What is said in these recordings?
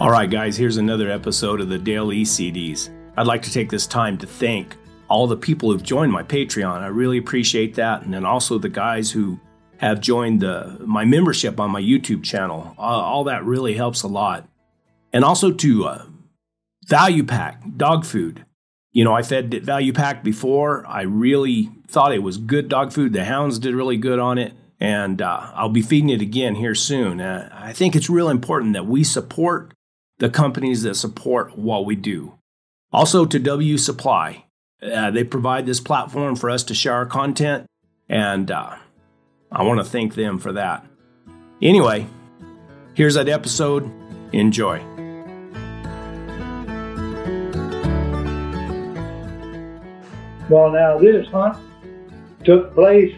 All right, guys, here's another episode of the Daily CDs. I'd like to take this time to thank all the people who've joined my Patreon. I really appreciate that. And then also the guys who have joined the, my membership on my YouTube channel. Uh, all that really helps a lot. And also to uh, Value Pack dog food. You know, I fed Value Pack before. I really thought it was good dog food. The hounds did really good on it. And uh, I'll be feeding it again here soon. Uh, I think it's real important that we support the companies that support what we do. Also to W Supply. Uh, they provide this platform for us to share our content, and uh, I want to thank them for that. Anyway, here's that episode. Enjoy. Well, now this hunt took place.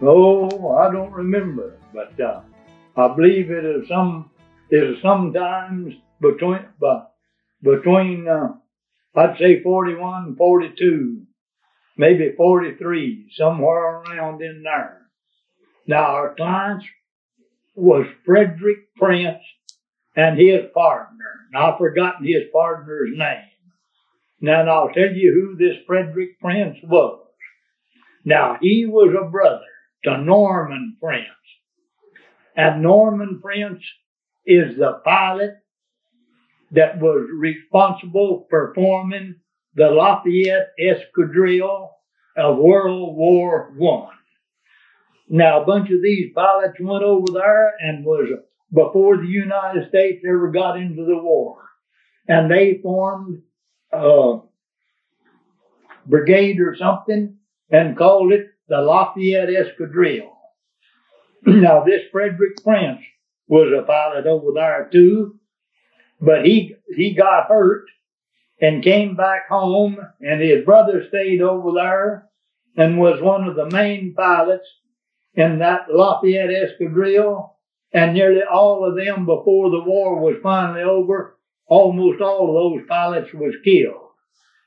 Oh, I don't remember, but uh, I believe it is some is sometimes between between uh, I'd say 41 42, maybe 43, somewhere around in there. Now our client was Frederick Prince and his partner. Now I've forgotten his partner's name. Now I'll tell you who this Frederick Prince was. Now he was a brother to Norman Prince. And Norman Prince is the pilot that was responsible for forming the Lafayette Escadrille of World War One. Now, a bunch of these pilots went over there and was before the United States ever got into the war, and they formed a brigade or something and called it the Lafayette Escadrille. now, this Frederick Prince was a pilot over there too, but he he got hurt and came back home, and his brother stayed over there and was one of the main pilots in that Lafayette Escadrille. And nearly all of them, before the war was finally over, almost all of those pilots was killed.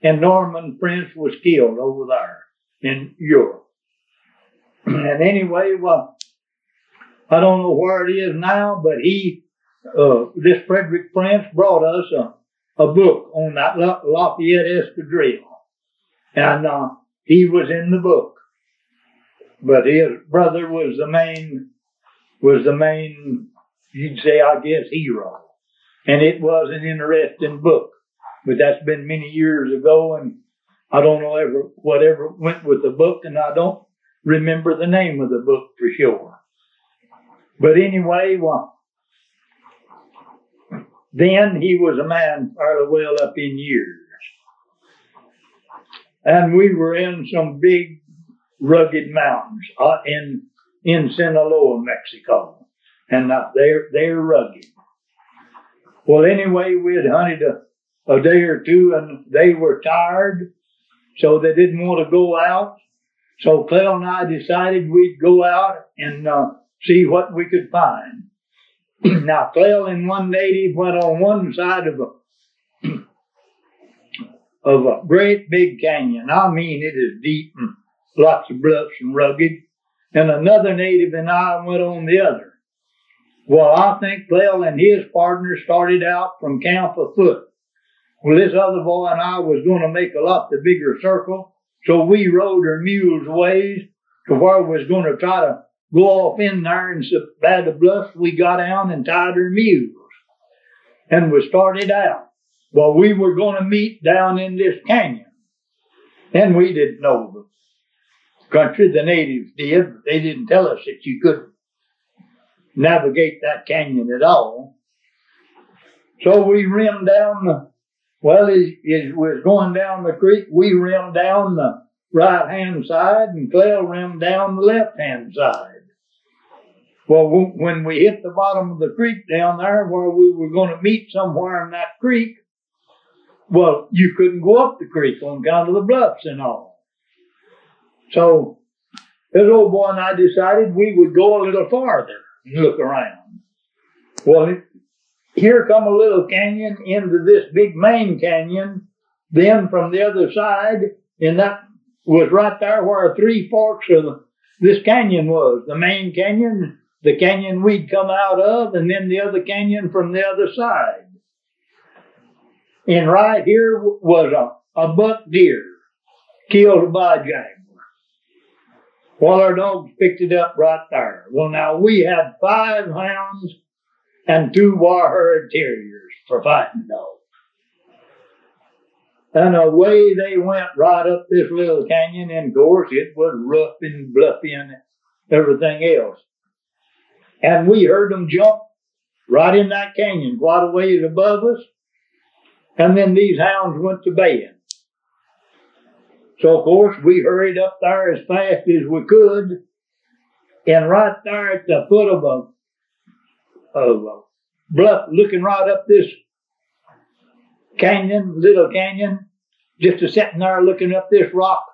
And Norman Prince was killed over there in Europe. and anyway, well, I don't know where it is now, but he, uh, this Frederick Prince brought us a, a book on that Lafayette Escadrille. And, uh, he was in the book. But his brother was the main, was the main, you'd say, I guess, hero. And it was an interesting book. But that's been many years ago and I don't know ever, whatever went with the book and I don't remember the name of the book for sure. But anyway, well, then he was a man fairly well up in years. And we were in some big rugged mountains uh, in in Sinaloa, Mexico. And they're they're rugged. Well, anyway, we had hunted a, a day or two and they were tired, so they didn't want to go out. So Clell and I decided we'd go out and uh, see what we could find. now, Clell and one native went on one side of a of a great big canyon. I mean, it is deep and lots of bluffs and rugged. And another native and I went on the other. Well, I think Clell and his partner started out from camp afoot. Well, this other boy and I was going to make a lot the bigger circle, so we rode our mules ways to where we was going to try to go off in there and by the bluff we got down and tied our mules. And we started out. Well, we were going to meet down in this canyon. And we didn't know the country, the natives did, but they didn't tell us that you couldn't navigate that canyon at all. So we rimmed down the, well, as, as we was going down the creek, we rimmed down the right hand side and Clell rimmed down the left hand side. Well, when we hit the bottom of the creek down there where we were going to meet somewhere in that creek, well, you couldn't go up the creek on account of the bluffs and all. So this old boy and I decided we would go a little farther and look around. Well, here come a little canyon into this big main canyon. Then from the other side, and that was right there where three forks of this canyon was. The main canyon the canyon we'd come out of, and then the other canyon from the other side. And right here was a, a buck deer killed by a jaguar. Well, our dogs picked it up right there. Well, now we had five hounds and two wire-haired terriers for fighting dogs. And away they went right up this little canyon, and of course it was rough and bluffy and everything else. And we heard them jump right in that canyon, quite a ways above us. And then these hounds went to bed. So of course we hurried up there as fast as we could. And right there at the foot of a, of a bluff, looking right up this canyon, little canyon, just a sitting there looking up this rock,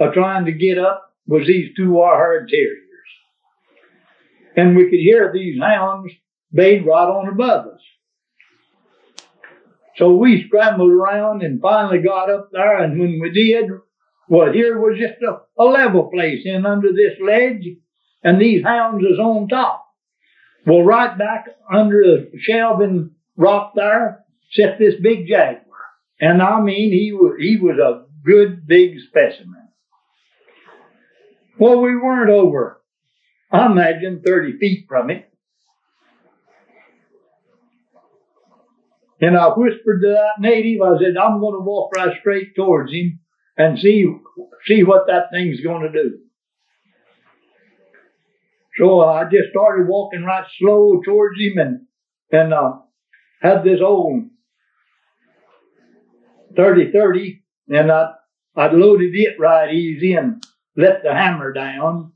uh, trying to get up, was these two wire-haired terriers. And we could hear these hounds bayed right on above us. So we scrambled around and finally got up there, and when we did, well, here was just a, a level place in under this ledge, and these hounds was on top. Well, right back under the shelving rock there sat this big jaguar. And I mean, he he was a good big specimen. Well, we weren't over, I imagine, 30 feet from it. And I whispered to that native, I said, I'm going to walk right straight towards him and see, see what that thing's going to do. So I just started walking right slow towards him and, and, uh, had this old 30-30 and I, I loaded it right easy and let the hammer down.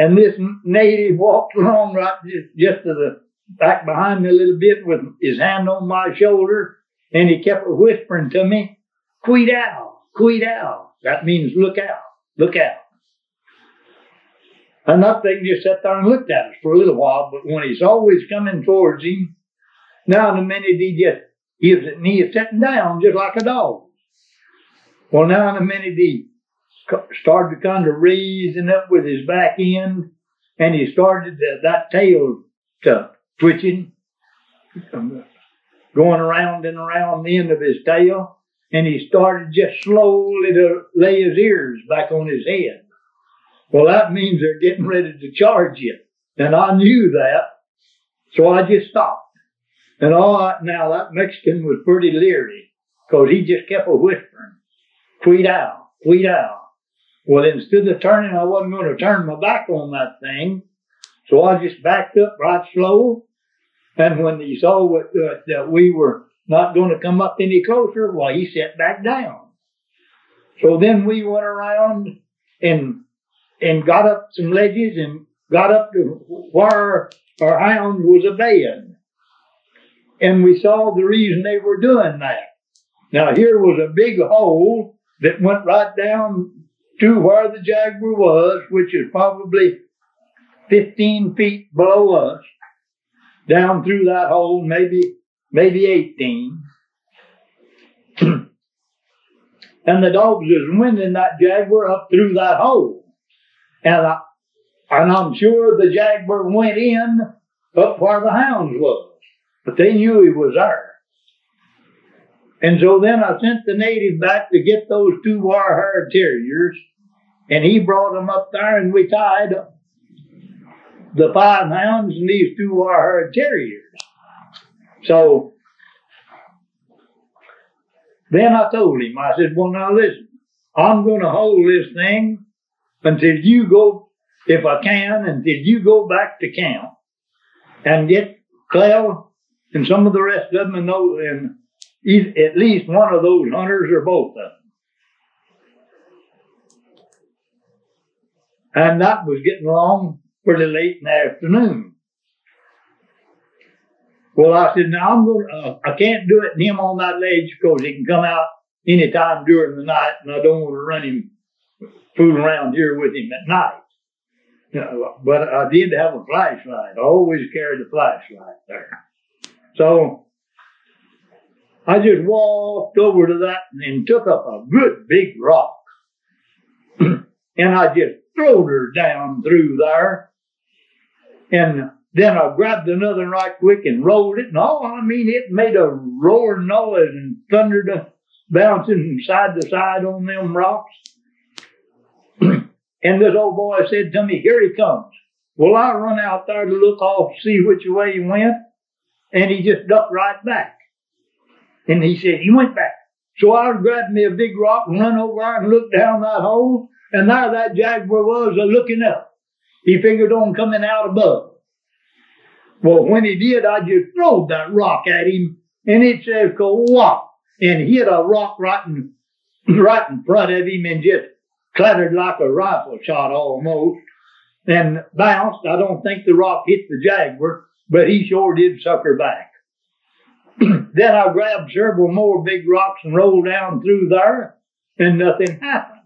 And this native walked along right just, just to the back behind me a little bit with his hand on my shoulder, and he kept whispering to me, "Quit out, quit out." That means look out, look out. And that thing just sat there and looked at us for a little while, but when he's always coming towards him, now in a minute he just gives it, and he is sitting down just like a dog. Well, now in a minute he started to kind of raising up with his back end, and he started to, that tail to twitching, um, going around and around the end of his tail. And he started just slowly to lay his ears back on his head. Well, that means they're getting ready to charge you. And I knew that. So I just stopped. And all I, now that Mexican was pretty leery because he just kept a whispering, "Tweet out, tweet out. Well, instead of turning, I wasn't going to turn my back on that thing. So I just backed up right slow and when he saw what, uh, that we were not going to come up any closer, well, he sat back down. So then we went around and and got up some ledges and got up to where our hound was bed. And we saw the reason they were doing that. Now here was a big hole that went right down to where the jaguar was, which is probably 15 feet below us down through that hole, maybe maybe 18. and the dogs is winding that jaguar up through that hole. And I, and I'm sure the jaguar went in up where the hounds was, but they knew he was there. And so then I sent the native back to get those two wire-haired terriers, and he brought them up there, and we tied up the five hounds and these two wire-haired terriers. So then I told him, I said, well, now listen, I'm going to hold this thing until you go, if I can, until you go back to camp and get Clell and some of the rest of them and, those, and at least one of those hunters or both of them. And that was getting along pretty late in the afternoon. Well, I said, now I'm going. Uh, I can't do it him on that ledge because he can come out anytime during the night, and I don't want to run him fool around here with him at night. But I did have a flashlight. I always carried a flashlight there. So I just walked over to that and took up a good big rock. and I just throwed her down through there And then I grabbed another right quick and rolled it. And oh, I mean, it made a roaring noise and thundered bouncing side to side on them rocks. and this old boy said to me, here he comes. Well, I run out there to look off, see which way he went. And he just ducked right back. And he said, he went back. So I grabbed me a big rock and run over there and looked down that hole. And there that jaguar was a looking up. He figured on coming out above. Well, when he did, I just threw that rock at him and it says, whop and hit a rock right in, right in front of him and just clattered like a rifle shot almost and bounced. I don't think the rock hit the jaguar, but he sure did sucker back. then I grabbed several more big rocks and rolled down through there and nothing happened.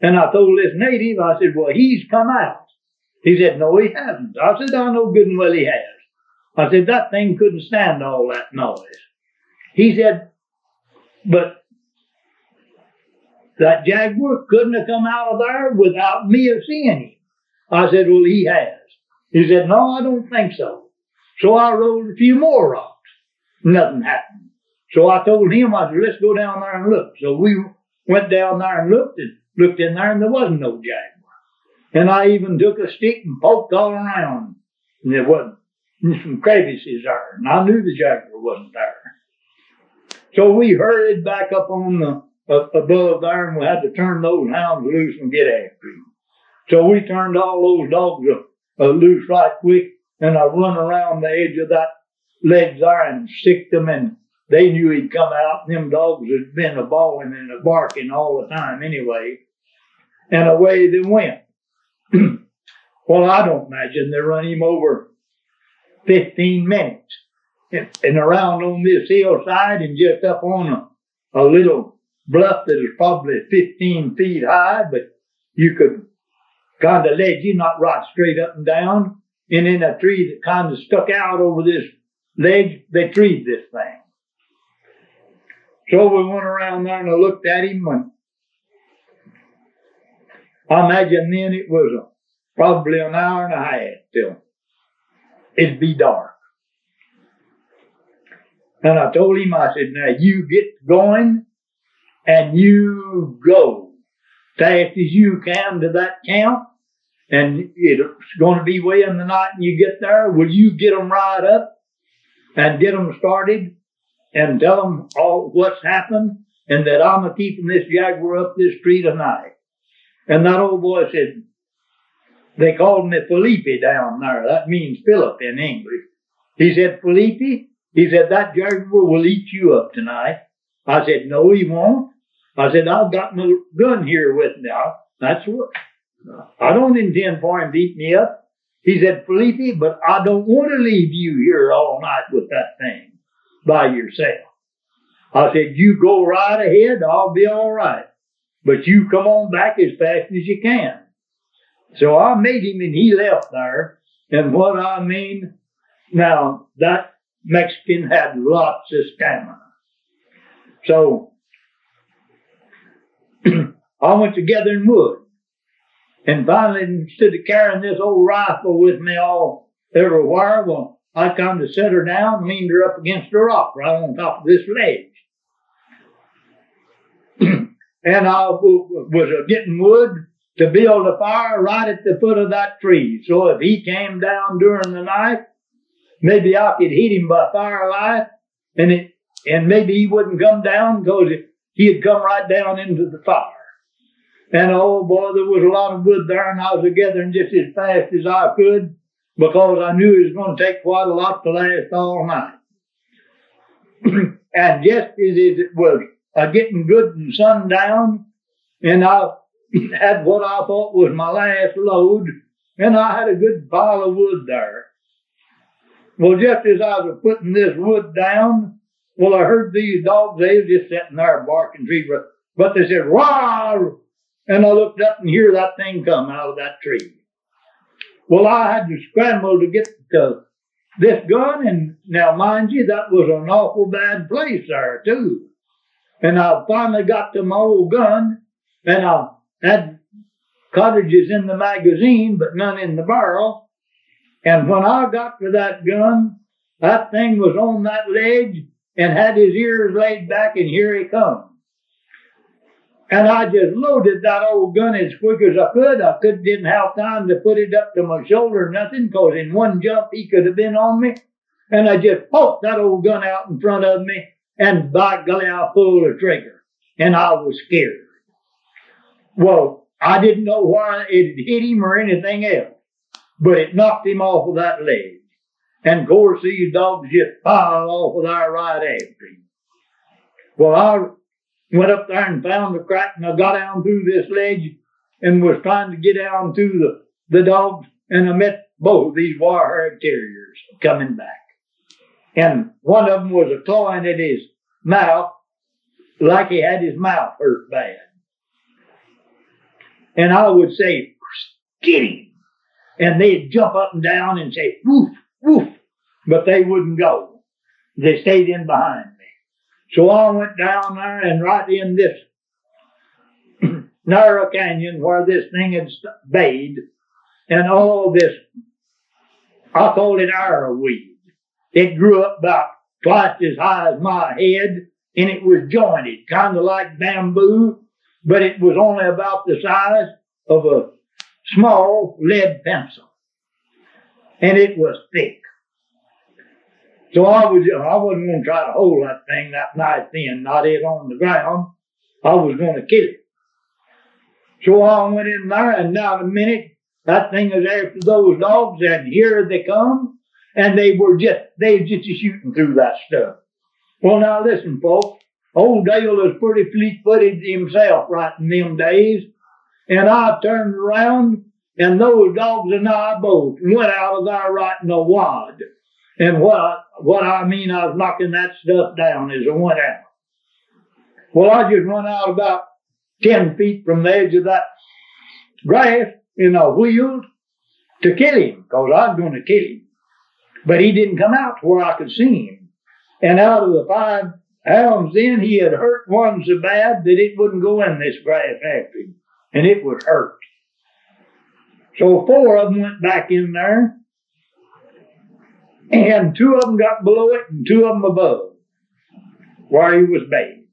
And I told this native, I said, well, he's come out. He said, no, he hasn't. I said, I know good and well he has. I said, that thing couldn't stand all that noise. He said, but that jaguar couldn't have come out of there without me seeing him. I said, well, he has. He said, no, I don't think so. So I rolled a few more rocks. Nothing happened. So I told him, I said, let's go down there and look. So we went down there and looked and looked in there and there wasn't no jaguar. And I even took a stick and poked all around and there wasn't some crevices there. And I knew the jaguar wasn't there. So we hurried back up on the uh, above there, and we had to turn those hounds loose and get after him. So we turned all those dogs uh, loose right quick, and I run around the edge of that ledge there and stick them, and they knew he'd come out. Them dogs had been a bawling and a barking all the time anyway, and away they went. well, I don't imagine they run him over 15 minutes and around on this hillside and just up on a, a little bluff that is probably 15 feet high, but you could kind of ledge you, not right straight up and down. And in a tree that kind of stuck out over this ledge, they treed this thing. So we went around there and I looked at him and I imagine then it was a, probably an hour and a half till it'd be dark. And I told him, I said, now you get going and you go fast as you can to that camp. And it's going to be way in the night and you get there. Will you get them right up and get them started and tell them all what's happened and that I'm a keeping this jaguar up this tree tonight. And that old boy said, they called me Felipe down there. That means Philip in English. He said, Felipe, he said, that jaguar will eat you up tonight. I said, no, he won't. I said, I've got my gun here with me. That's what, I don't intend for him to eat me up. He said, Felipe, but I don't want to leave you here all night with that thing by yourself. I said, you go right ahead. I'll be all right. But you come on back as fast as you can. So I made him and he left there. And what I mean, now that Mexican had lots of stamina. So I went to Gathering Wood. And finally, instead of carrying this old rifle with me all everywhere, well, I kind of set her down, and leaned her up against a rock right on top of this ledge. and I was getting wood to build a fire right at the foot of that tree. So if he came down during the night, maybe I could hit him by firelight and it, and maybe he wouldn't come down because he'd come right down into the fire. And oh boy, there was a lot of wood there and I was gathering just as fast as I could because I knew it was going to take quite a lot to last all night. and just as it was uh, getting good and sundown, and I had what I thought was my last load, and I had a good pile of wood there. Well, just as I was putting this wood down, well, I heard these dogs, they were just sitting there barking trees, but they said, wow! And I looked up and hear that thing come out of that tree. Well, I had to scramble to get to this gun, and now mind you, that was an awful bad place there too. And I finally got to my old gun, and I had cartridges in the magazine, but none in the barrel. And when I got to that gun, that thing was on that ledge and had his ears laid back, and here he comes. And I just loaded that old gun as quick as I could. I could didn't have time to put it up to my shoulder or nothing, cause in one jump he could have been on me. And I just poked that old gun out in front of me, and by golly, I pulled the trigger, and I was scared. Well, I didn't know why it hit him or anything else, but it knocked him off of that ledge. And of course, these dogs just piled off of there right after him. Well, I went up there and found the crack, and I got down through this ledge and was trying to get down to the, the dogs, and I met both these wire terriers coming back. And one of them was a clawing at his mouth like he had his mouth hurt bad. And I would say, get him. And they'd jump up and down and say, woof, woof. But they wouldn't go. They stayed in behind. So I went down there and right in this narrow canyon where this thing had bayed and all this, I call it arrowweed. It grew up about twice as high as my head and it was jointed, kind of like bamboo, but it was only about the size of a small lead pencil. And it was thick. So I was, I wasn't going to try to hold that thing that nice thin, not it on the ground. I was going to kill it. So I went in there and now a minute, that thing was after those dogs and here they come and they were just, they were just shooting through that stuff. Well, now listen, folks. Old Dale was pretty fleet-footed himself right in them days. And I turned around and those dogs and I both went out of there right in a wad. And what, what I mean, I was knocking that stuff down as I went out. Well, I just run out about 10 feet from the edge of that grass in a wheeled to kill him, because I was going to kill him. But he didn't come out to where I could see him. And out of the five hounds then, he had hurt one so bad that it wouldn't go in this grass after him. And it was hurt. So four of them went back in there and two of them got below it and two of them above where he was bathed.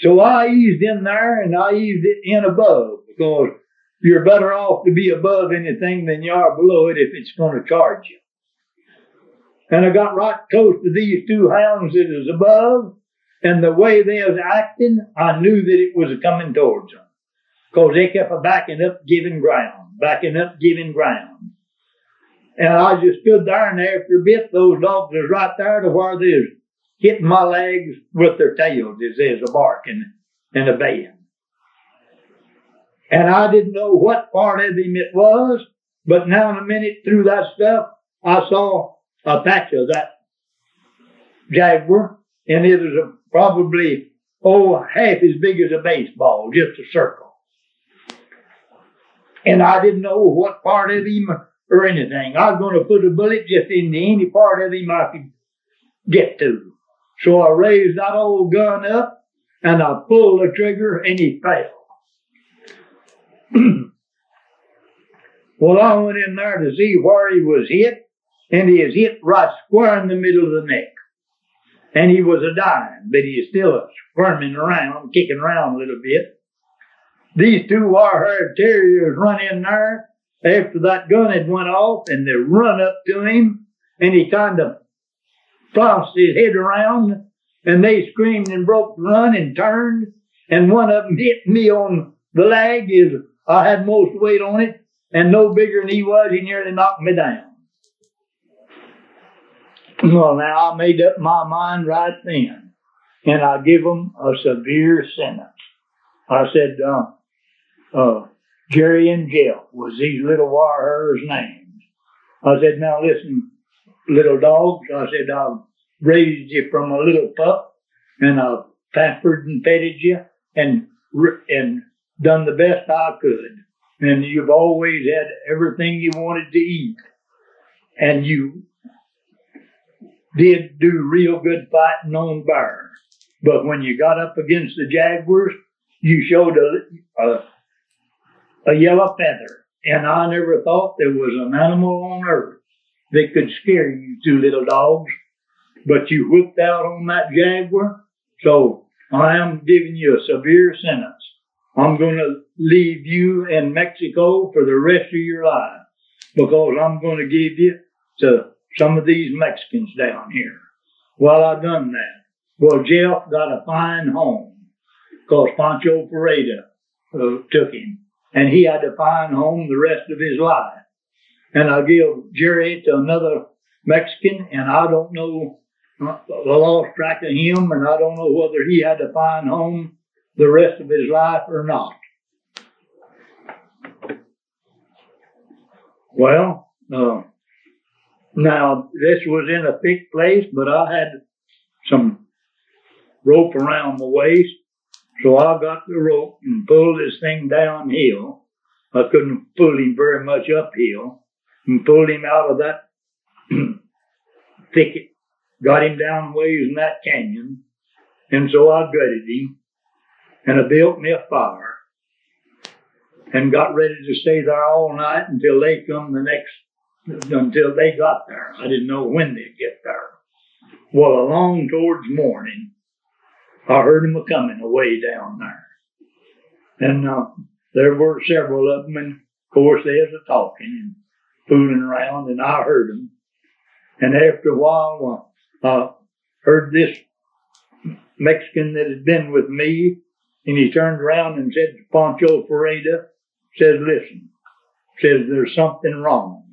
So I eased in there and I eased it in above because you're better off to be above anything than you are below it if it's going to charge you. And I got right close to these two hounds that was above, and the way they was acting, I knew that it was coming towards them. Because they kept backing up, giving ground, backing up, giving ground. And I just stood there, and after a bit, those dogs was right there to where they was hitting my legs with their tails as they was a barking and a baying. And I didn't know what part of him it was, but now in a minute through that stuff, I saw a patch of that jaguar, and it was a, probably, oh, half as big as a baseball, just a circle. And I didn't know what part of him or anything. I was going to put a bullet just into any part of him I could get to. So I raised that old gun up and I pulled the trigger and he fell. well, I went in there to see where he was hit and he is hit right square in the middle of the neck. And he was a dying, but he is still squirming around, kicking around a little bit. These two wire-haired terriers run in there after that gun had went off, and they run up to him, and he kind of tossed his head around, and they screamed and broke run and turned, and one of them hit me on the leg. Is I had most weight on it, and no bigger than he was, he nearly knocked me down. Well, now I made up my mind right then, and I give them a severe sentence. I said, uh, uh, Jerry and Jeff was these little warriors' names. I said, now listen, little dogs. I said, I've raised you from a little pup, and I've pampered and petted you, and and done the best I could. And you've always had everything you wanted to eat, and you did do real good fighting on bear. But when you got up against the Jaguars, you showed a, a a yellow feather. And I never thought there was an animal on earth that could scare you two little dogs. But you whipped out on that jaguar. So I am giving you a severe sentence. I'm going to leave you in Mexico for the rest of your life because I'm going to give you to some of these Mexicans down here. Well, I done that. Well, Jeff got a fine home because Pancho Ferreira uh, took him and he had a fine home the rest of his life. And I give Jerry to another Mexican and I don't know, I lost track of him and I don't know whether he had a fine home the rest of his life or not. Well, uh, now this was in a thick place, but I had some rope around my waist, so I got the rope and pulled this thing downhill. I couldn't pull him very much uphill, and pulled him out of that thicket, got him down ways in that canyon, and so I gutted him, and I built me a fire, and got ready to stay there all night until they come the next until they got there. I didn't know when they'd get there. Well, along towards morning, I heard them a coming away down there. And uh, there were several of them, and of course they was a talking and fooling around, and I heard them. And after a while, I uh, heard this Mexican that had been with me, and he turned around and said to Pancho Ferreira, says, listen, says there's something wrong.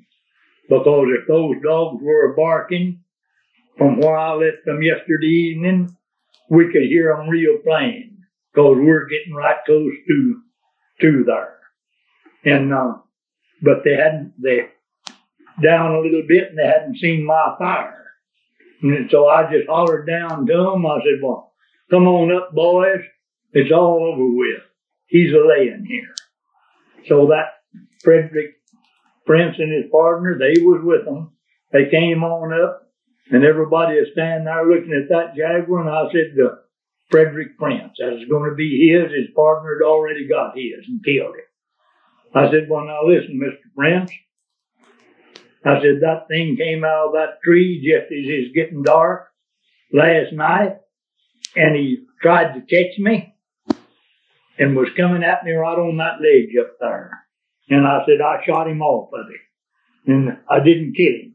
Because if those dogs were barking from where I left them yesterday evening, we could hear them real plain because we're getting right close to to there. And uh, but they hadn't they down a little bit and they hadn't seen my fire. And so I just hollered down to them. I said, "Well, come on up, boys. It's all over with. He's a laying here." So that Frederick Prince and his partner, they was with them. They came on up, and everybody is standing there looking at that Jaguar, and I said to Frederick Prince, that is going to be his. His partner had already got his and killed it. I said, well, now listen, Mr. Prince. I said, that thing came out of that tree just as it's getting dark last night, and he tried to catch me and was coming at me right on that ledge up there. And I said, I shot him off of it. And I didn't kill him.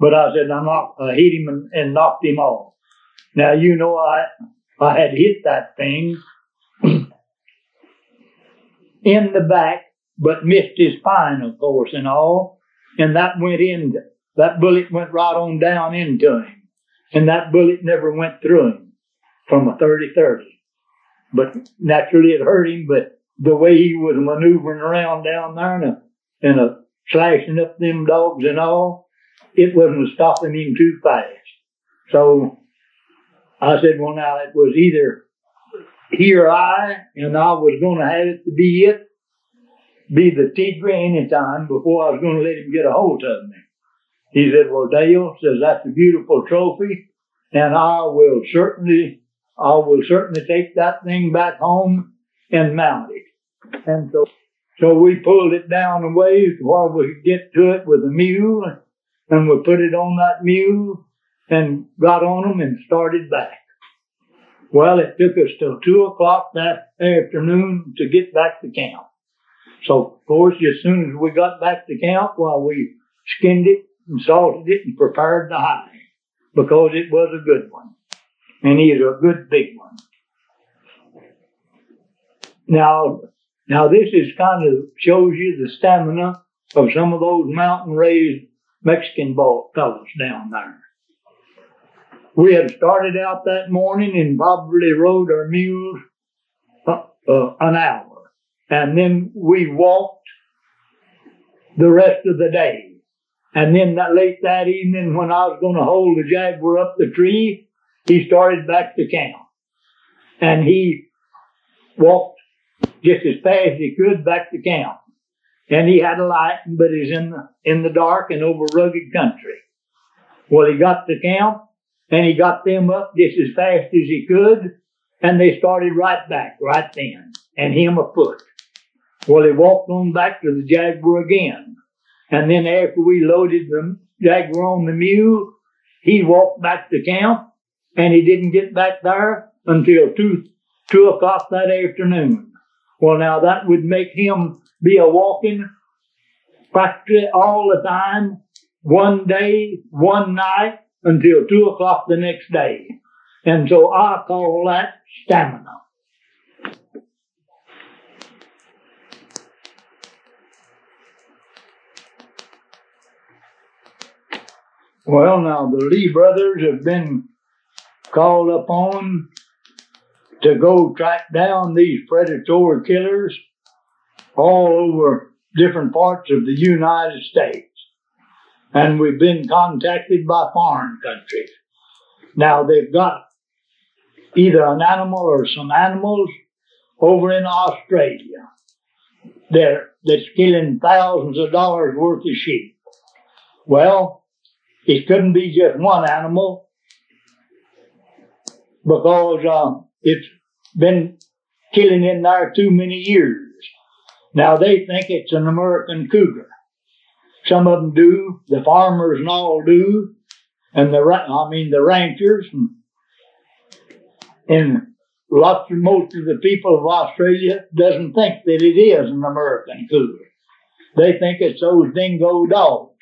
But I said, I knocked, I uh, hit him and, and knocked him off. Now, you know, I, I had hit that thing in the back, but missed his spine, of course, and all. And that went in, that bullet went right on down into him. And that bullet never went through him from a 30 30. But naturally it hurt him, but the way he was maneuvering around down there and, a, and a slashing up them dogs and all, it wasn't stopping him too fast. So I said, well, now it was either he or I, and I was going to have it to be it, be the tigre any time before I was going to let him get a hold of me. He said, well, Dale says that's a beautiful trophy, and I will certainly, I will certainly take that thing back home and mount it. And so, so we pulled it down a ways while we could get to it with a mule, and we put it on that mule and got on them and started back. Well, it took us till two o'clock that afternoon to get back to camp. So, of course, as soon as we got back to camp, well, we skinned it and salted it and prepared the hide because it was a good one. And he is a good big one. Now, now, this is kind of shows you the stamina of some of those mountain raised Mexican ball fellows down there. We had started out that morning and probably rode our mules uh, uh, an hour. And then we walked the rest of the day. And then that late that evening when I was going to hold the jaguar up the tree, he started back to camp. And he walked just as fast as he could back to camp. And he had a light, but he's in the, in the dark and over rugged country. Well, he got to camp and he got them up just as fast as he could and they started right back right then. and him afoot. Well, he walked on back to the Jaguar again. And then after we loaded the Jaguar on the mule, he walked back to camp and he didn't get back there until two, two o'clock that afternoon. Well, now that would make him be a walking factory all the time, one day, one night, until two o'clock the next day. And so I call that stamina. Well, now the Lee brothers have been called upon to go track down these predatory killers all over different parts of the United States. And we've been contacted by foreign countries. Now they've got either an animal or some animals over in Australia that, that's killing thousands of dollars worth of sheep. Well, it couldn't be just one animal because uh, it's been killing in there too many years. Now they think it's an American cougar. Some of them do. The farmers and all do, and the I mean the ranchers and, and lots of most of the people of Australia doesn't think that it is an American cougar. They think it's those dingo dogs.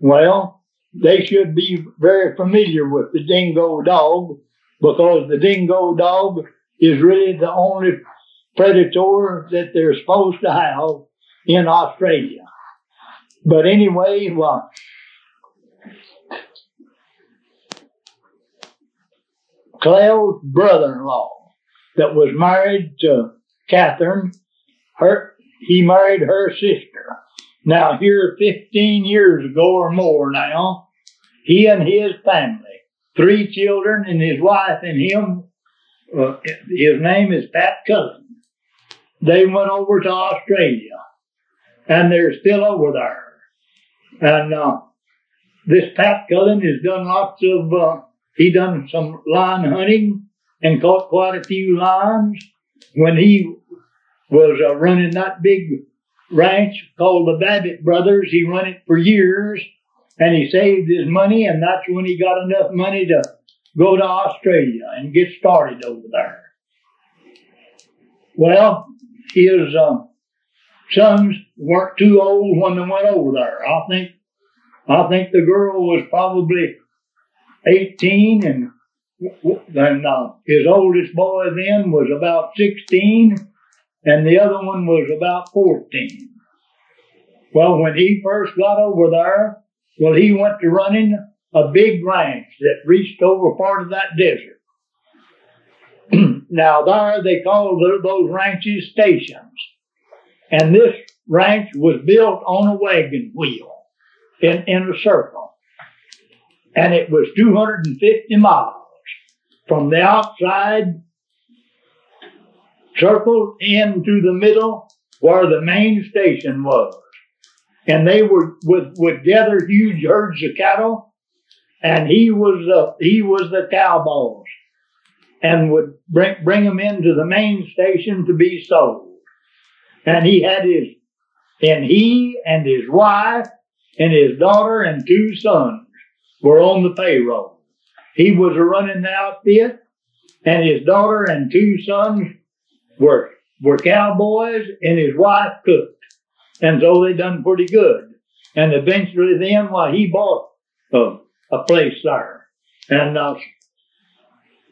Well, they should be very familiar with the dingo dog because the dingo dog is really the only predator that they're supposed to have in Australia. But anyway, well, Clell's brother-in-law that was married to Catherine, her, he married her sister. Now here 15 years ago or more now, he and his family, three children and his wife and him, uh, his name is Pat Cullen. They went over to Australia and they're still over there. And uh, this Pat Cullen has done lots of, uh, he done some lion hunting and caught quite a few lions when he was uh, running that big ranch called the Babbitt Brothers. He run it for years and he saved his money and that's when he got enough money to go to Australia and get started over there. Well, his uh, sons weren't too old when they went over there. I think I think the girl was probably 18 and and uh, his oldest boy then was about 16 and the other one was about 14. Well, when he first got over there, well, he went to running a big ranch that reached over part of that desert. Now there they called those ranches stations. And this ranch was built on a wagon wheel in, in a circle. And it was 250 miles from the outside circled into the middle where the main station was. And they were would, would gather huge herds of cattle, and he was the he was the cow boss, and would bring bring them into the main station to be sold. And he had his and he and his wife and his daughter and two sons were on the payroll. He was running the outfit, and his daughter and two sons were were cowboys, and his wife cooked. And so they done pretty good. And eventually, then, well, he bought a, a place there, and uh,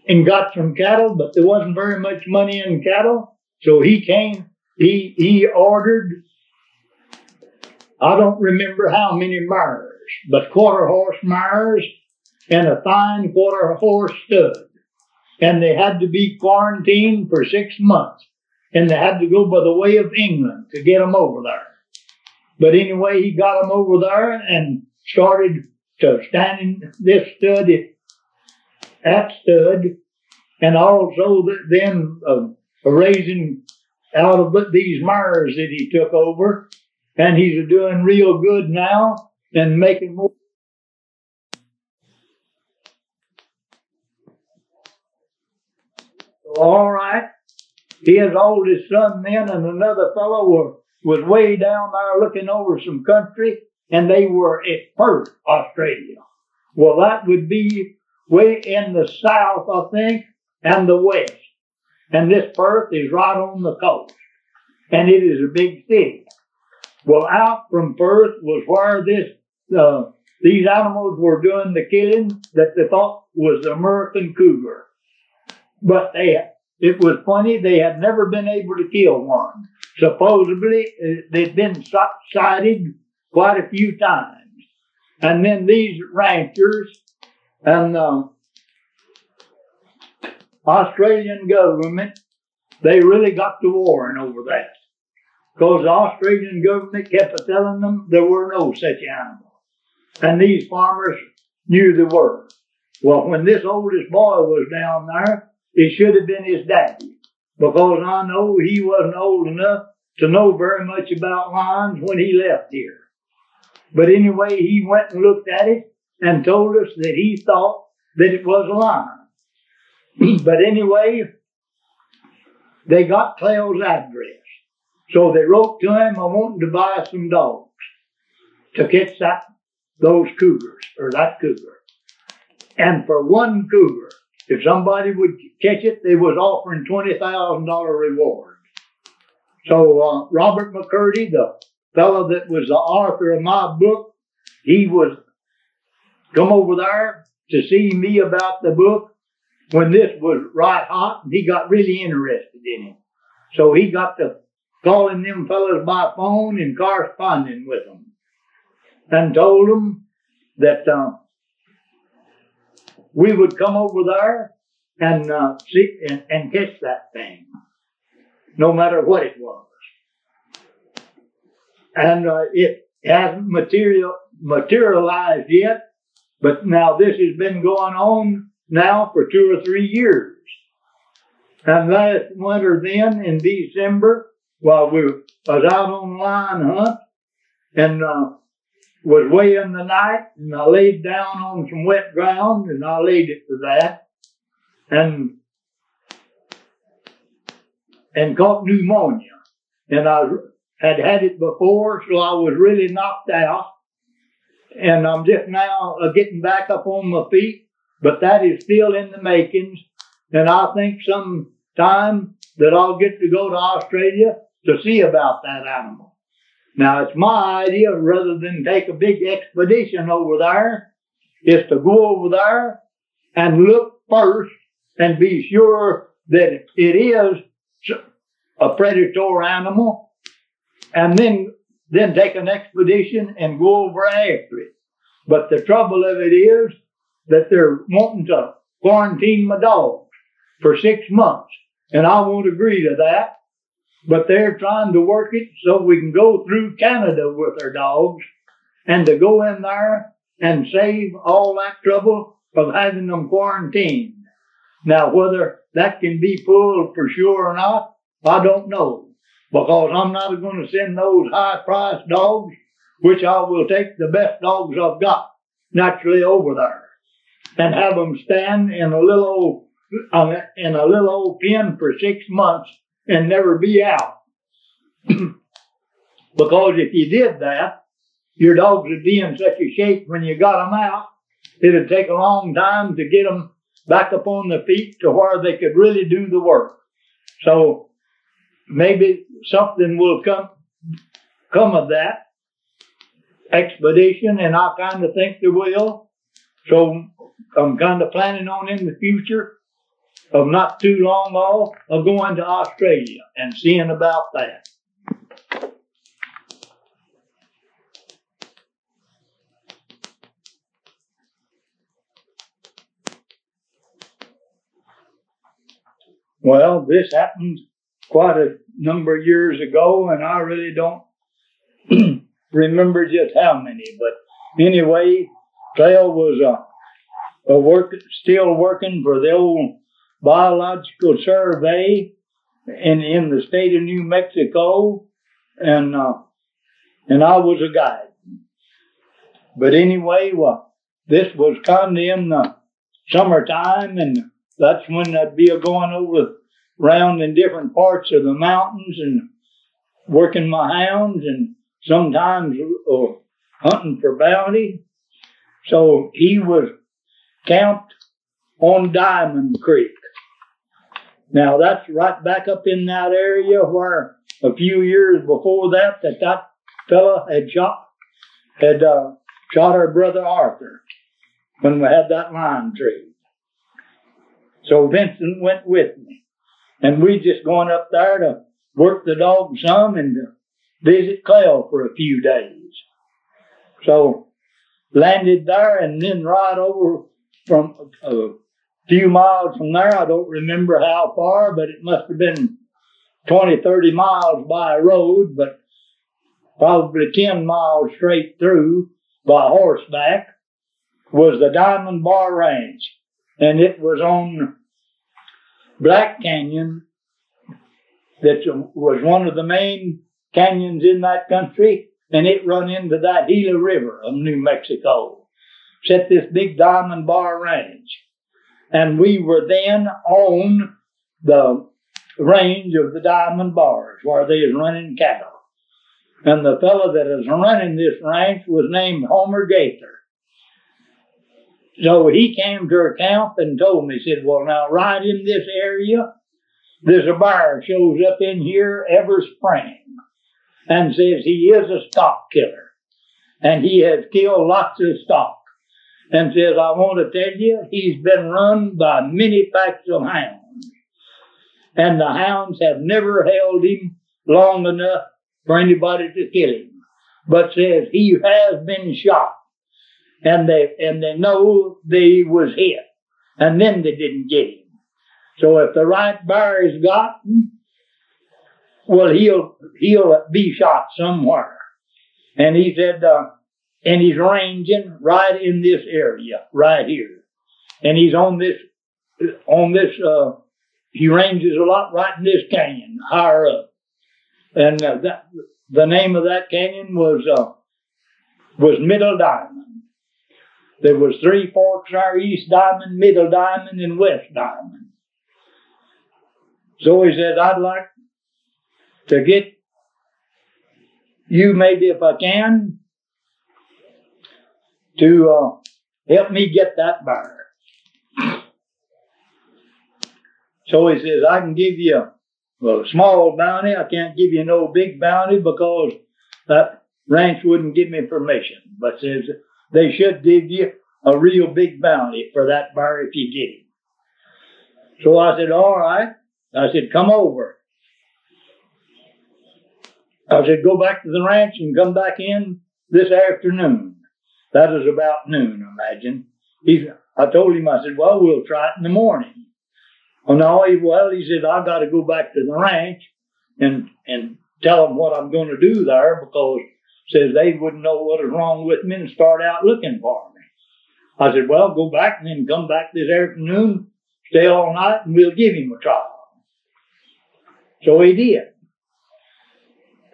and got some cattle, but there wasn't very much money in cattle, so he came. He he ordered I don't remember how many mares, but quarter horse mares and a fine quarter horse stud. And they had to be quarantined for six months. And they had to go by the way of England to get them over there. But anyway, he got them over there and started to standing this stud at stud and also then uh, raising out of these mares that he took over and he's doing real good now and making more. all right, his oldest son then and another fellow were, was way down there looking over some country, and they were at Perth, Australia. Well, that would be way in the south, I think, and the west. And this Perth is right on the coast, and it is a big city. Well, out from Perth was where this uh, these animals were doing the killing that they thought was the American cougar. But they, it was funny, they had never been able to kill one. Supposedly, uh, they'd been sighted quite a few times. And then these ranchers and the Australian government, they really got to warring over that. Because the Australian government kept telling them there were no such animals. And these farmers knew there were. Well, when this oldest boy was down there, it should have been his daddy. Because I know he wasn't old enough to know very much about lions when he left here. But anyway, he went and looked at it and told us that he thought that it was a lion. but anyway, they got Clell's address. So they wrote to him, I want to buy some dogs to catch that those cougars or that cougar. And for one cougar, if somebody would catch it, they was offering twenty thousand dollar reward. So uh, Robert McCurdy, the fellow that was the author of my book, he was come over there to see me about the book when this was right hot, and he got really interested in it. So he got to calling them fellows by phone and corresponding with them and told them that uh, we would come over there and uh, see and, and catch that thing, no matter what it was. And uh, it hasn't material materialized yet, but now this has been going on now for two or three years. And last winter, then in December, while we was out on lion hunt, and uh, was way in the night and I laid down on some wet ground and I laid it to that and and caught pneumonia. And I had had it before, so I was really knocked out. And I'm just now uh, getting back up on my feet, but that is still in the makings. And I think some time that I'll get to go to Australia to see about that animal. Now it's my idea rather than take a big expedition over there is to go over there and look first and be sure that it is a predator animal and then then take an expedition and go over after it. But the trouble of it is that they're wanting to quarantine my dogs for six months. And I won't agree to that but they're trying to work it so we can go through Canada with our dogs and to go in there and save all that trouble of having them quarantined. Now, whether that can be pulled for sure or not, I don't know. Because I'm not going to send those high priced dogs, which I will take the best dogs I've got naturally over there and have them stand in a little old, uh, in a little old pen for six months and never be out. because if you did that, your dogs would be in such a shape when you got them out, it'd take a long time to get them back up on the feet to where they could really do the work. So maybe something will come come of that expedition, and I kind of think there will. So I'm kind of planning on in the future of not too long off of going to Australia and seeing about that. Well, this happened quite a number of years ago, and I really don't remember just how many. But anyway, Clell was a, a work, still working for the old biological survey in in the state of New Mexico, and uh, and I was a guide. But anyway, well, this was kind of in the summertime, and that's when I'd be going over around in different parts of the mountains and working my hounds and sometimes uh, hunting for bounty. So he was camped on Diamond Creek. Now that's right back up in that area where a few years before that, that that fella had shot, had uh, shot our brother Arthur when we had that lime tree. So Vincent went with me, and we just going up there to work the dog some and to visit Clell for a few days. So landed there and then right over from a few miles from there. I don't remember how far, but it must have been 20, 30 miles by road, but probably 10 miles straight through by horseback was the Diamond Bar Ranch. And it was on Black Canyon that was one of the main canyons in that country. And it run into that Gila River of New Mexico. Set this big Diamond Bar range. And we were then on the range of the Diamond Bars where they was running cattle. And the fellow that is running this ranch was named Homer Gaither. So he came to our camp and told me, he said, well, now right in this area, there's a bear shows up in here every spring and says he is a stock killer. And he has killed lots of stock. And says, I want to tell you, he's been run by many packs of hounds. And the hounds have never held him long enough for anybody to kill him. But says he has been shot and they and they know they was hit, and then they didn't get him. So if the right bar is gotten, well, he'll he'll be shot somewhere. And he said, uh, and he's ranging right in this area, right here, and he's on this on this. Uh, he ranges a lot right in this canyon, higher up, and uh, that the name of that canyon was uh, was Middle Diamond. There was three forks there, East Diamond, Middle Diamond, and West Diamond. So he said, I'd like to get you maybe if I can to uh, help me get that bear. So he says, I can give you a small bounty. I can't give you no big bounty because that ranch wouldn't give me permission. But says, they should give you a real big bounty for that bear if you get him. So I said, all right. I said, come over. I said, go back to the ranch and come back in this afternoon. That is about noon, imagine. He, I told him, I said, well, we'll try it in the morning. Well, no, he, well, he said, I got to go back to the ranch and, and tell them what I'm going to do there because says they wouldn't know what is wrong with me and start out looking for me. I said, well, go back and then come back this afternoon, stay all night, and we'll give him a trial. So he did.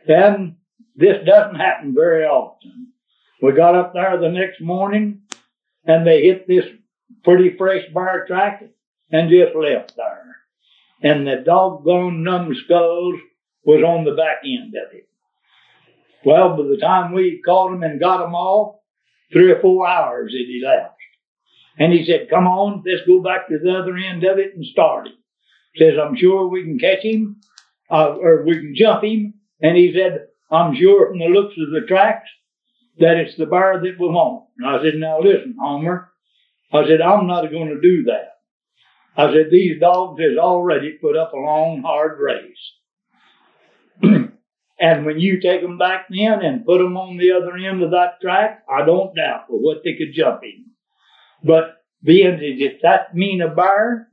And this doesn't happen very often. We got up there the next morning and they hit this pretty fresh bar track and just left there. And the doggone numbskulls was on the back end of it. Well, by the time we caught him and got him all, three or four hours had elapsed. And he said, come on, let's go back to the other end of it and start it. Says, I'm sure we can catch him, uh, or we can jump him. And he said, I'm sure from the looks of the tracks that it's the bear that we want. And I said, now listen, Homer. I said, I'm not going to do that. I said, these dogs has already put up a long, hard race. And when you take them back then and put them on the other end of that track, I don't doubt for what they could jump in. But being if that mean a bear,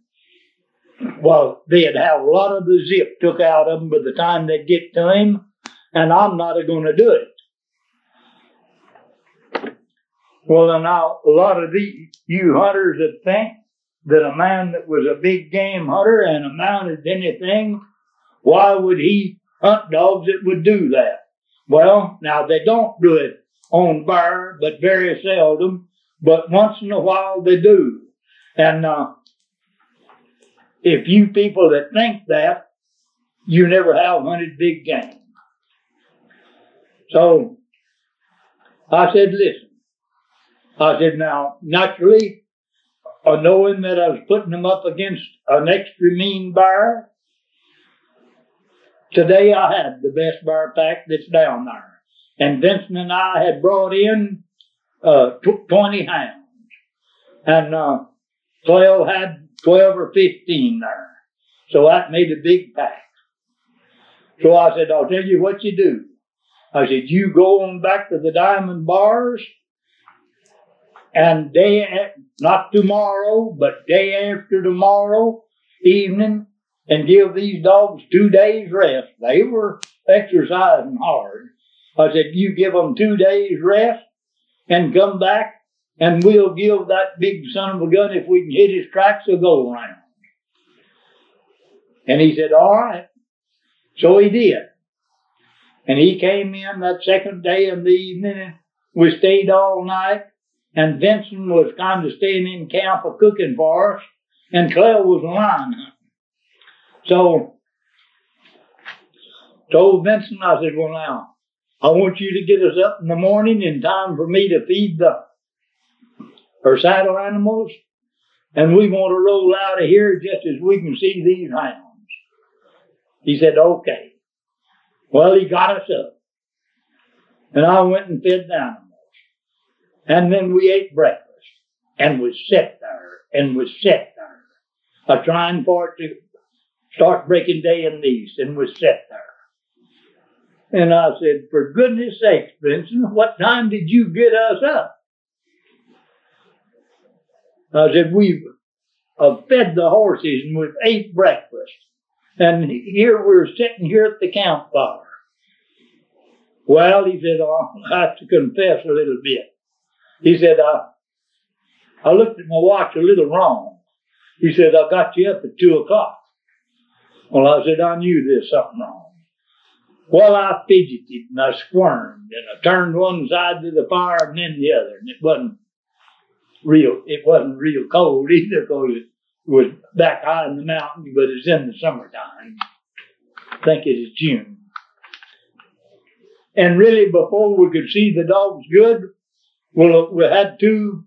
well, they'd have a lot of the zip took out of them by the time they get to him, and I'm not going to do it. Well, now a lot of the you hunters that think that a man that was a big game hunter and amounted to anything, why would he hunt dogs that would do that. Well, now they don't do it on bear, but very seldom, but once in a while they do. And uh, if you people that think that, you never have hunted big game. So I said, listen. I said, now, naturally, uh, knowing that I was putting them up against an extra mean bear, today I had the best bear pack that's down there. And Vincent and I had brought in uh, 20 hounds. And uh, Clell had 12 or 15 there. So that made a big pack. So I said, I'll tell you what you do. I said, you go on back to the diamond bars and day, not tomorrow, but day after tomorrow evening and give these dogs two days rest. They were exercising hard. I said, you give them two days rest and come back and we'll give that big son of a gun, if we can hit his tracks, a go around. And he said, all right. So he did. And he came in that second day in the evening we stayed all night. And Vincent was kind of staying in camp a cooking for us. And Clell was line So, told Vincent, I said, well now, I want you to get us up in the morning in time for me to feed the or saddle animals, and we want to roll out of here just as we can see these hounds. He said, okay. Well, he got us up. And I went and fed the animals. And then we ate breakfast and we sat there and we sat there. A trying for it to start breaking day in the east and was set there. And I said, for goodness sakes, Vincent, what time did you get us up? I said, we've uh, fed the horses and we've ate breakfast. And here we're sitting here at the campfire. Well, he said, oh, I have to confess a little bit. He said, I, I looked at my watch a little wrong. He said, I got you up at two o'clock. Well, I said, I knew there's something wrong. Well, I fidgeted and I squirmed and I turned one side to the fire and then the other, and it wasn't real, it wasn't real cold either because it was back high in the mountains, but it's in the summertime. I think it is June. And really, before we could see the dogs good, well, we had two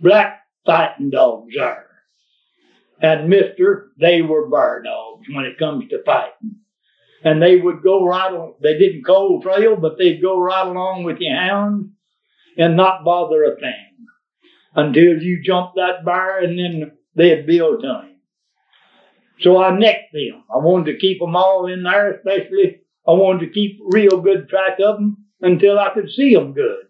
black fighting dogs there. And Mister, they were bar dogs when it comes to fighting. And they would go right on, they didn't cold trail, but they'd go right along with your hounds and not bother a thing until you jump that bar and then they'd build to him. So I necked them. I wanted to keep them all in there, especially I wanted to keep real good track of them until I could see them good.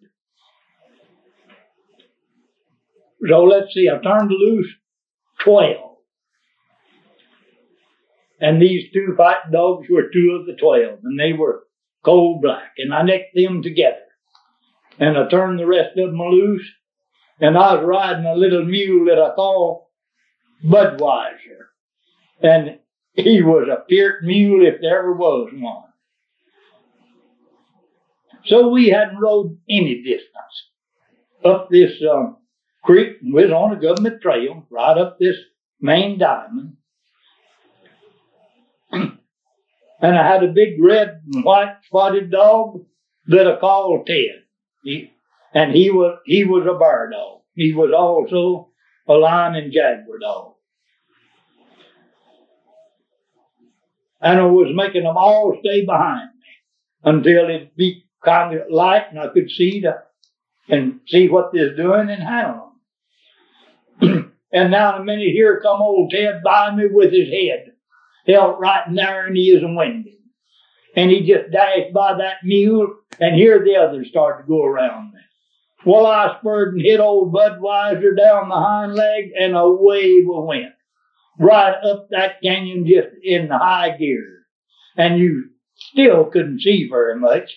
So let's see, I turned loose 12. And these two fighting dogs were two of the 12, and they were coal black, and I necked them together. And I turned the rest of them loose, and I was riding a little mule that I call Budweiser. And he was a fierce mule if there ever was one. So we hadn't rode any distance up this um, creek. We was on a government trail right up this main diamond. and I had a big red and white spotted dog that I called Ted. He, and he was he was a bar dog. He was also a lion and jaguar dog. And I was making them all stay behind me until it be kind of light and I could see the, and see what they're doing and handle them. and now in a minute here come old Ted by me with his head held right in there and he isn't winding. And he just dashed by that mule and here the others started to go around me. Well, I spurred and hit old Budweiser down the hind leg, and away we went. Right up that canyon just in the high gear. And you still couldn't see very much.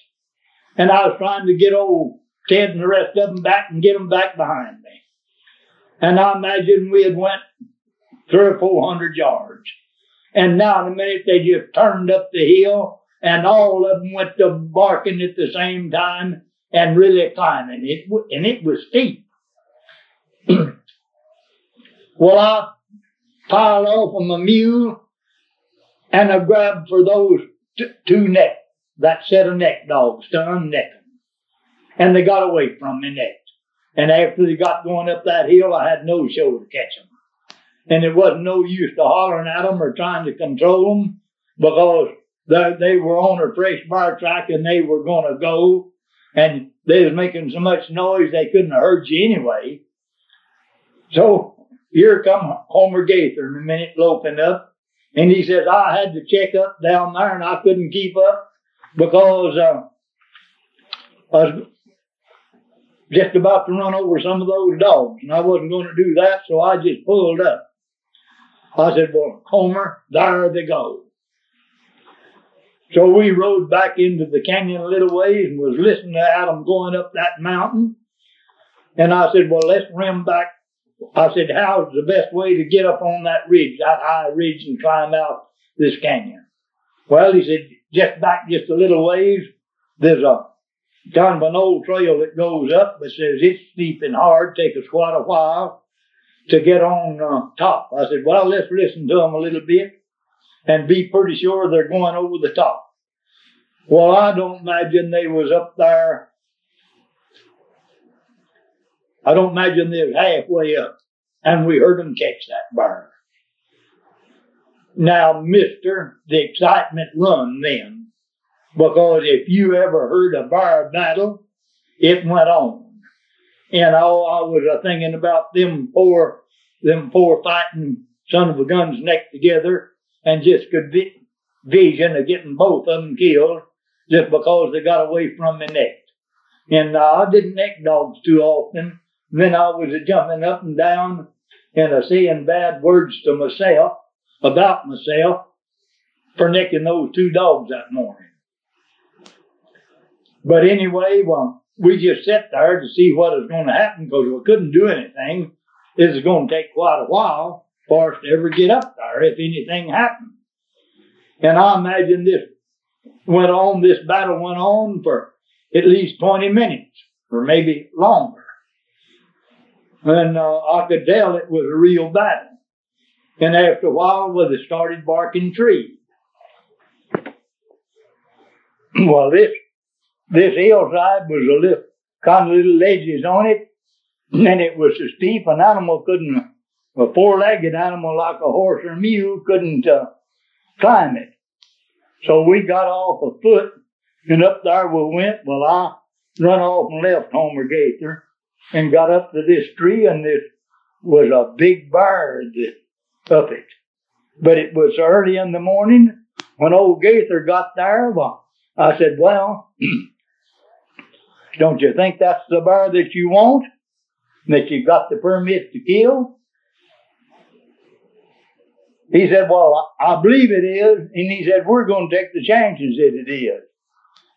And I was trying to get old Ted and the rest of them back and get them back behind me. And I imagine we had went three or four hundred yards. And now in a minute they just turned up the hill and all of them went to barking at the same time and really climbing. It and it was steep. well, I piled off of a mule and I grabbed for those t- two neck, that set of neck dogs to unneck them. And they got away from me next. And after they got going up that hill, I had no show to catch them. And it wasn't no use to hollering at them or trying to control them because they, were on a fresh bar track and they were going to go. And they was making so much noise they couldn't have heard you anyway. So here come Homer Gaither in a minute loping up. And he says, I had to check up down there and I couldn't keep up because uh, I was just about to run over some of those dogs and I wasn't going to do that. So I just pulled up. I said, well, Homer, there they go. So we rode back into the canyon a little ways and was listening to Adam going up that mountain. And I said, well, let's rim back. I said, how's the best way to get up on that ridge, that high ridge and climb out this canyon? Well, he said, just back just a little ways, there's a kind of an old trail that goes up, but says it's steep and hard, take us quite a while to get on uh, top. I said, well, let's listen to them a little bit and be pretty sure they're going over the top. Well, I don't imagine they was up there. I don't imagine they was halfway up and we heard them catch that bird. Now, mister, the excitement run then because if you ever heard a bar battle, it went on. And all I was uh, thinking about them four, them four fighting son of a gun's neck together and just could vi- vision of getting both of them killed just because they got away from me next. And uh, I didn't neck dogs too often. Then I was jumping up and down and uh, saying bad words to myself about myself for necking those two dogs that morning. But anyway, well, we just sat there to see what was going to happen because we couldn't do anything. This is going to take quite a while for us to ever get up there if anything happened. And I imagine this went on, this battle went on for at least 20 minutes or maybe longer. And uh, I could tell it was a real battle. And after a while, well, they started barking trees. well, this this hillside was a little kind of little ledges on it, and it was so steep an animal couldn't, a four-legged animal like a horse or mule couldn't uh, climb it. So we got off a foot, and up there we went. Well, I run off and left Homer Gaither and got up to this tree, and this was a big bird up it. But it was early in the morning when old Gaither got there. Well, I said, well, don't you think that's the bear that you want? That you've got the permit to kill? He said, well, I believe it is. And he said, we're going to take the chances that it is.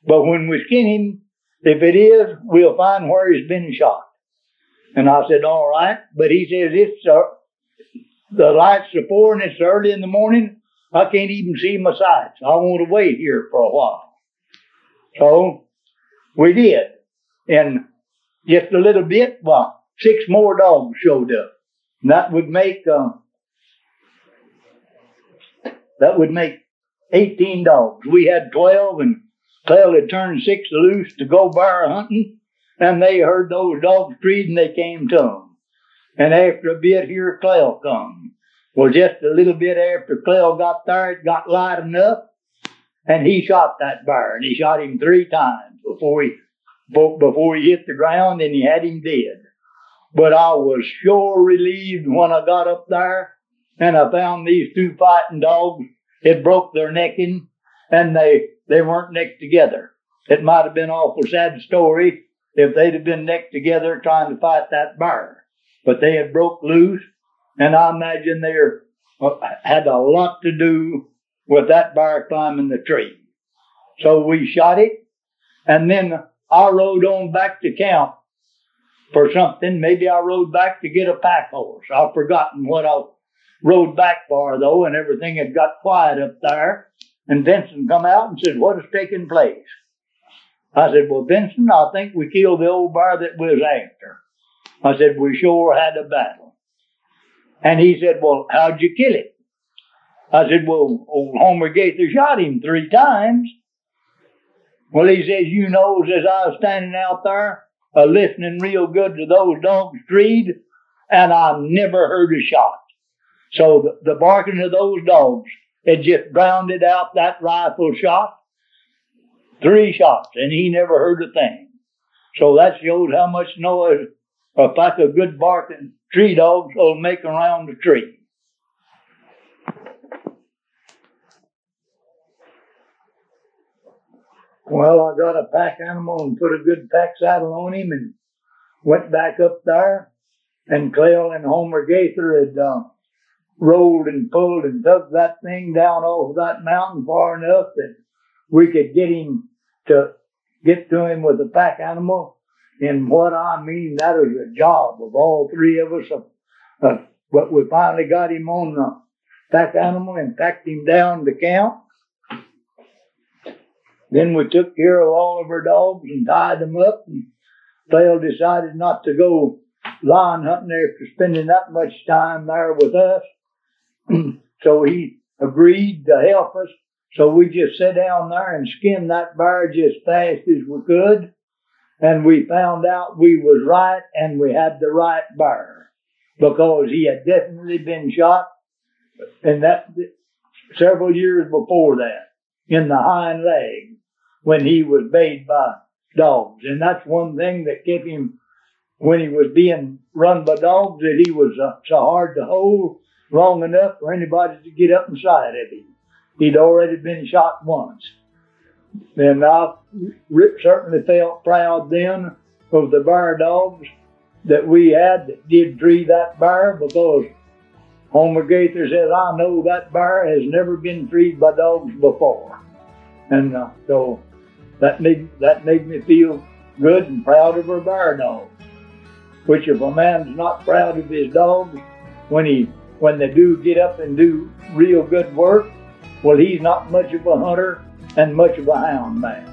But when we skin him, if it is, we'll find where he's been shot. And I said, all right. But he says, it's, uh, the lights are poor and it's early in the morning. I can't even see my sights. I want to wait here for a while. So we did. And just a little bit, well, six more dogs showed up. And that would make, uh, that would make 18 dogs. We had 12 and Clell had turned six loose to go bear hunting and they heard those dogs treed and they came to them. And after a bit, here Clell come. Well, just a little bit after Clell got there, it got light enough and he shot that bear and he shot him three times before he, before he hit the ground and he had him dead. But I was sure relieved when I got up there and I found these two fighting dogs. It broke their necking and they, they weren't necked together. It might have been an awful sad story if they'd have been necked together trying to fight that bear. But they had broke loose and I imagine they uh, had a lot to do with that bear climbing the tree. So we shot it and then I rode on back to camp for something. Maybe I rode back to get a pack horse. I've forgotten what I rode back for though, and everything had got quiet up there. And Vincent come out and said, what has taken place? I said, well, Vincent, I think we killed the old bear that was after. I said, we sure had a battle. And he said, Well, how'd you kill it? I said, Well, old Homer Gaither shot him three times. Well, he says, You knows as I was standing out there, uh, listening real good to those dogs treed, and I never heard a shot. So the, the barking of those dogs had just drowned out that rifle shot. Three shots, and he never heard a thing. So that shows how much noise a pack of good barking tree dogs will make around the tree. Well, I got a pack animal and put a good pack saddle on him and went back up there. And Clell and Homer Gaither had uh, rolled and pulled and dug that thing down off that mountain far enough that we could get him to get to him with a pack animal. And what I mean, that is a job of all three of us. Uh, uh, but we finally got him on the pack animal and packed him down to camp. Then we took care of all of our dogs and tied them up. And Phil decided not to go lion hunting after spending that much time there with us. so he agreed to help us. So we just sat down there and skinned that bear just fast as we could. And we found out we was right and we had the right bear because he had definitely been shot and that several years before that in the hind leg when he was bayed by dogs. And that's one thing that kept him, when he was being run by dogs, that he was uh, so hard to hold long enough for anybody to get up inside of him. He'd already been shot once. And I certainly felt proud then of the bear dogs that we had that did tree that bear because Homer Gaither says, I know that bear has never been treed by dogs before. And uh, so that made that made me feel good and proud of our bar dogs. Which if a man's not proud of his dogs, when he when they do get up and do real good work, well he's not much of a hunter and much of a hound man.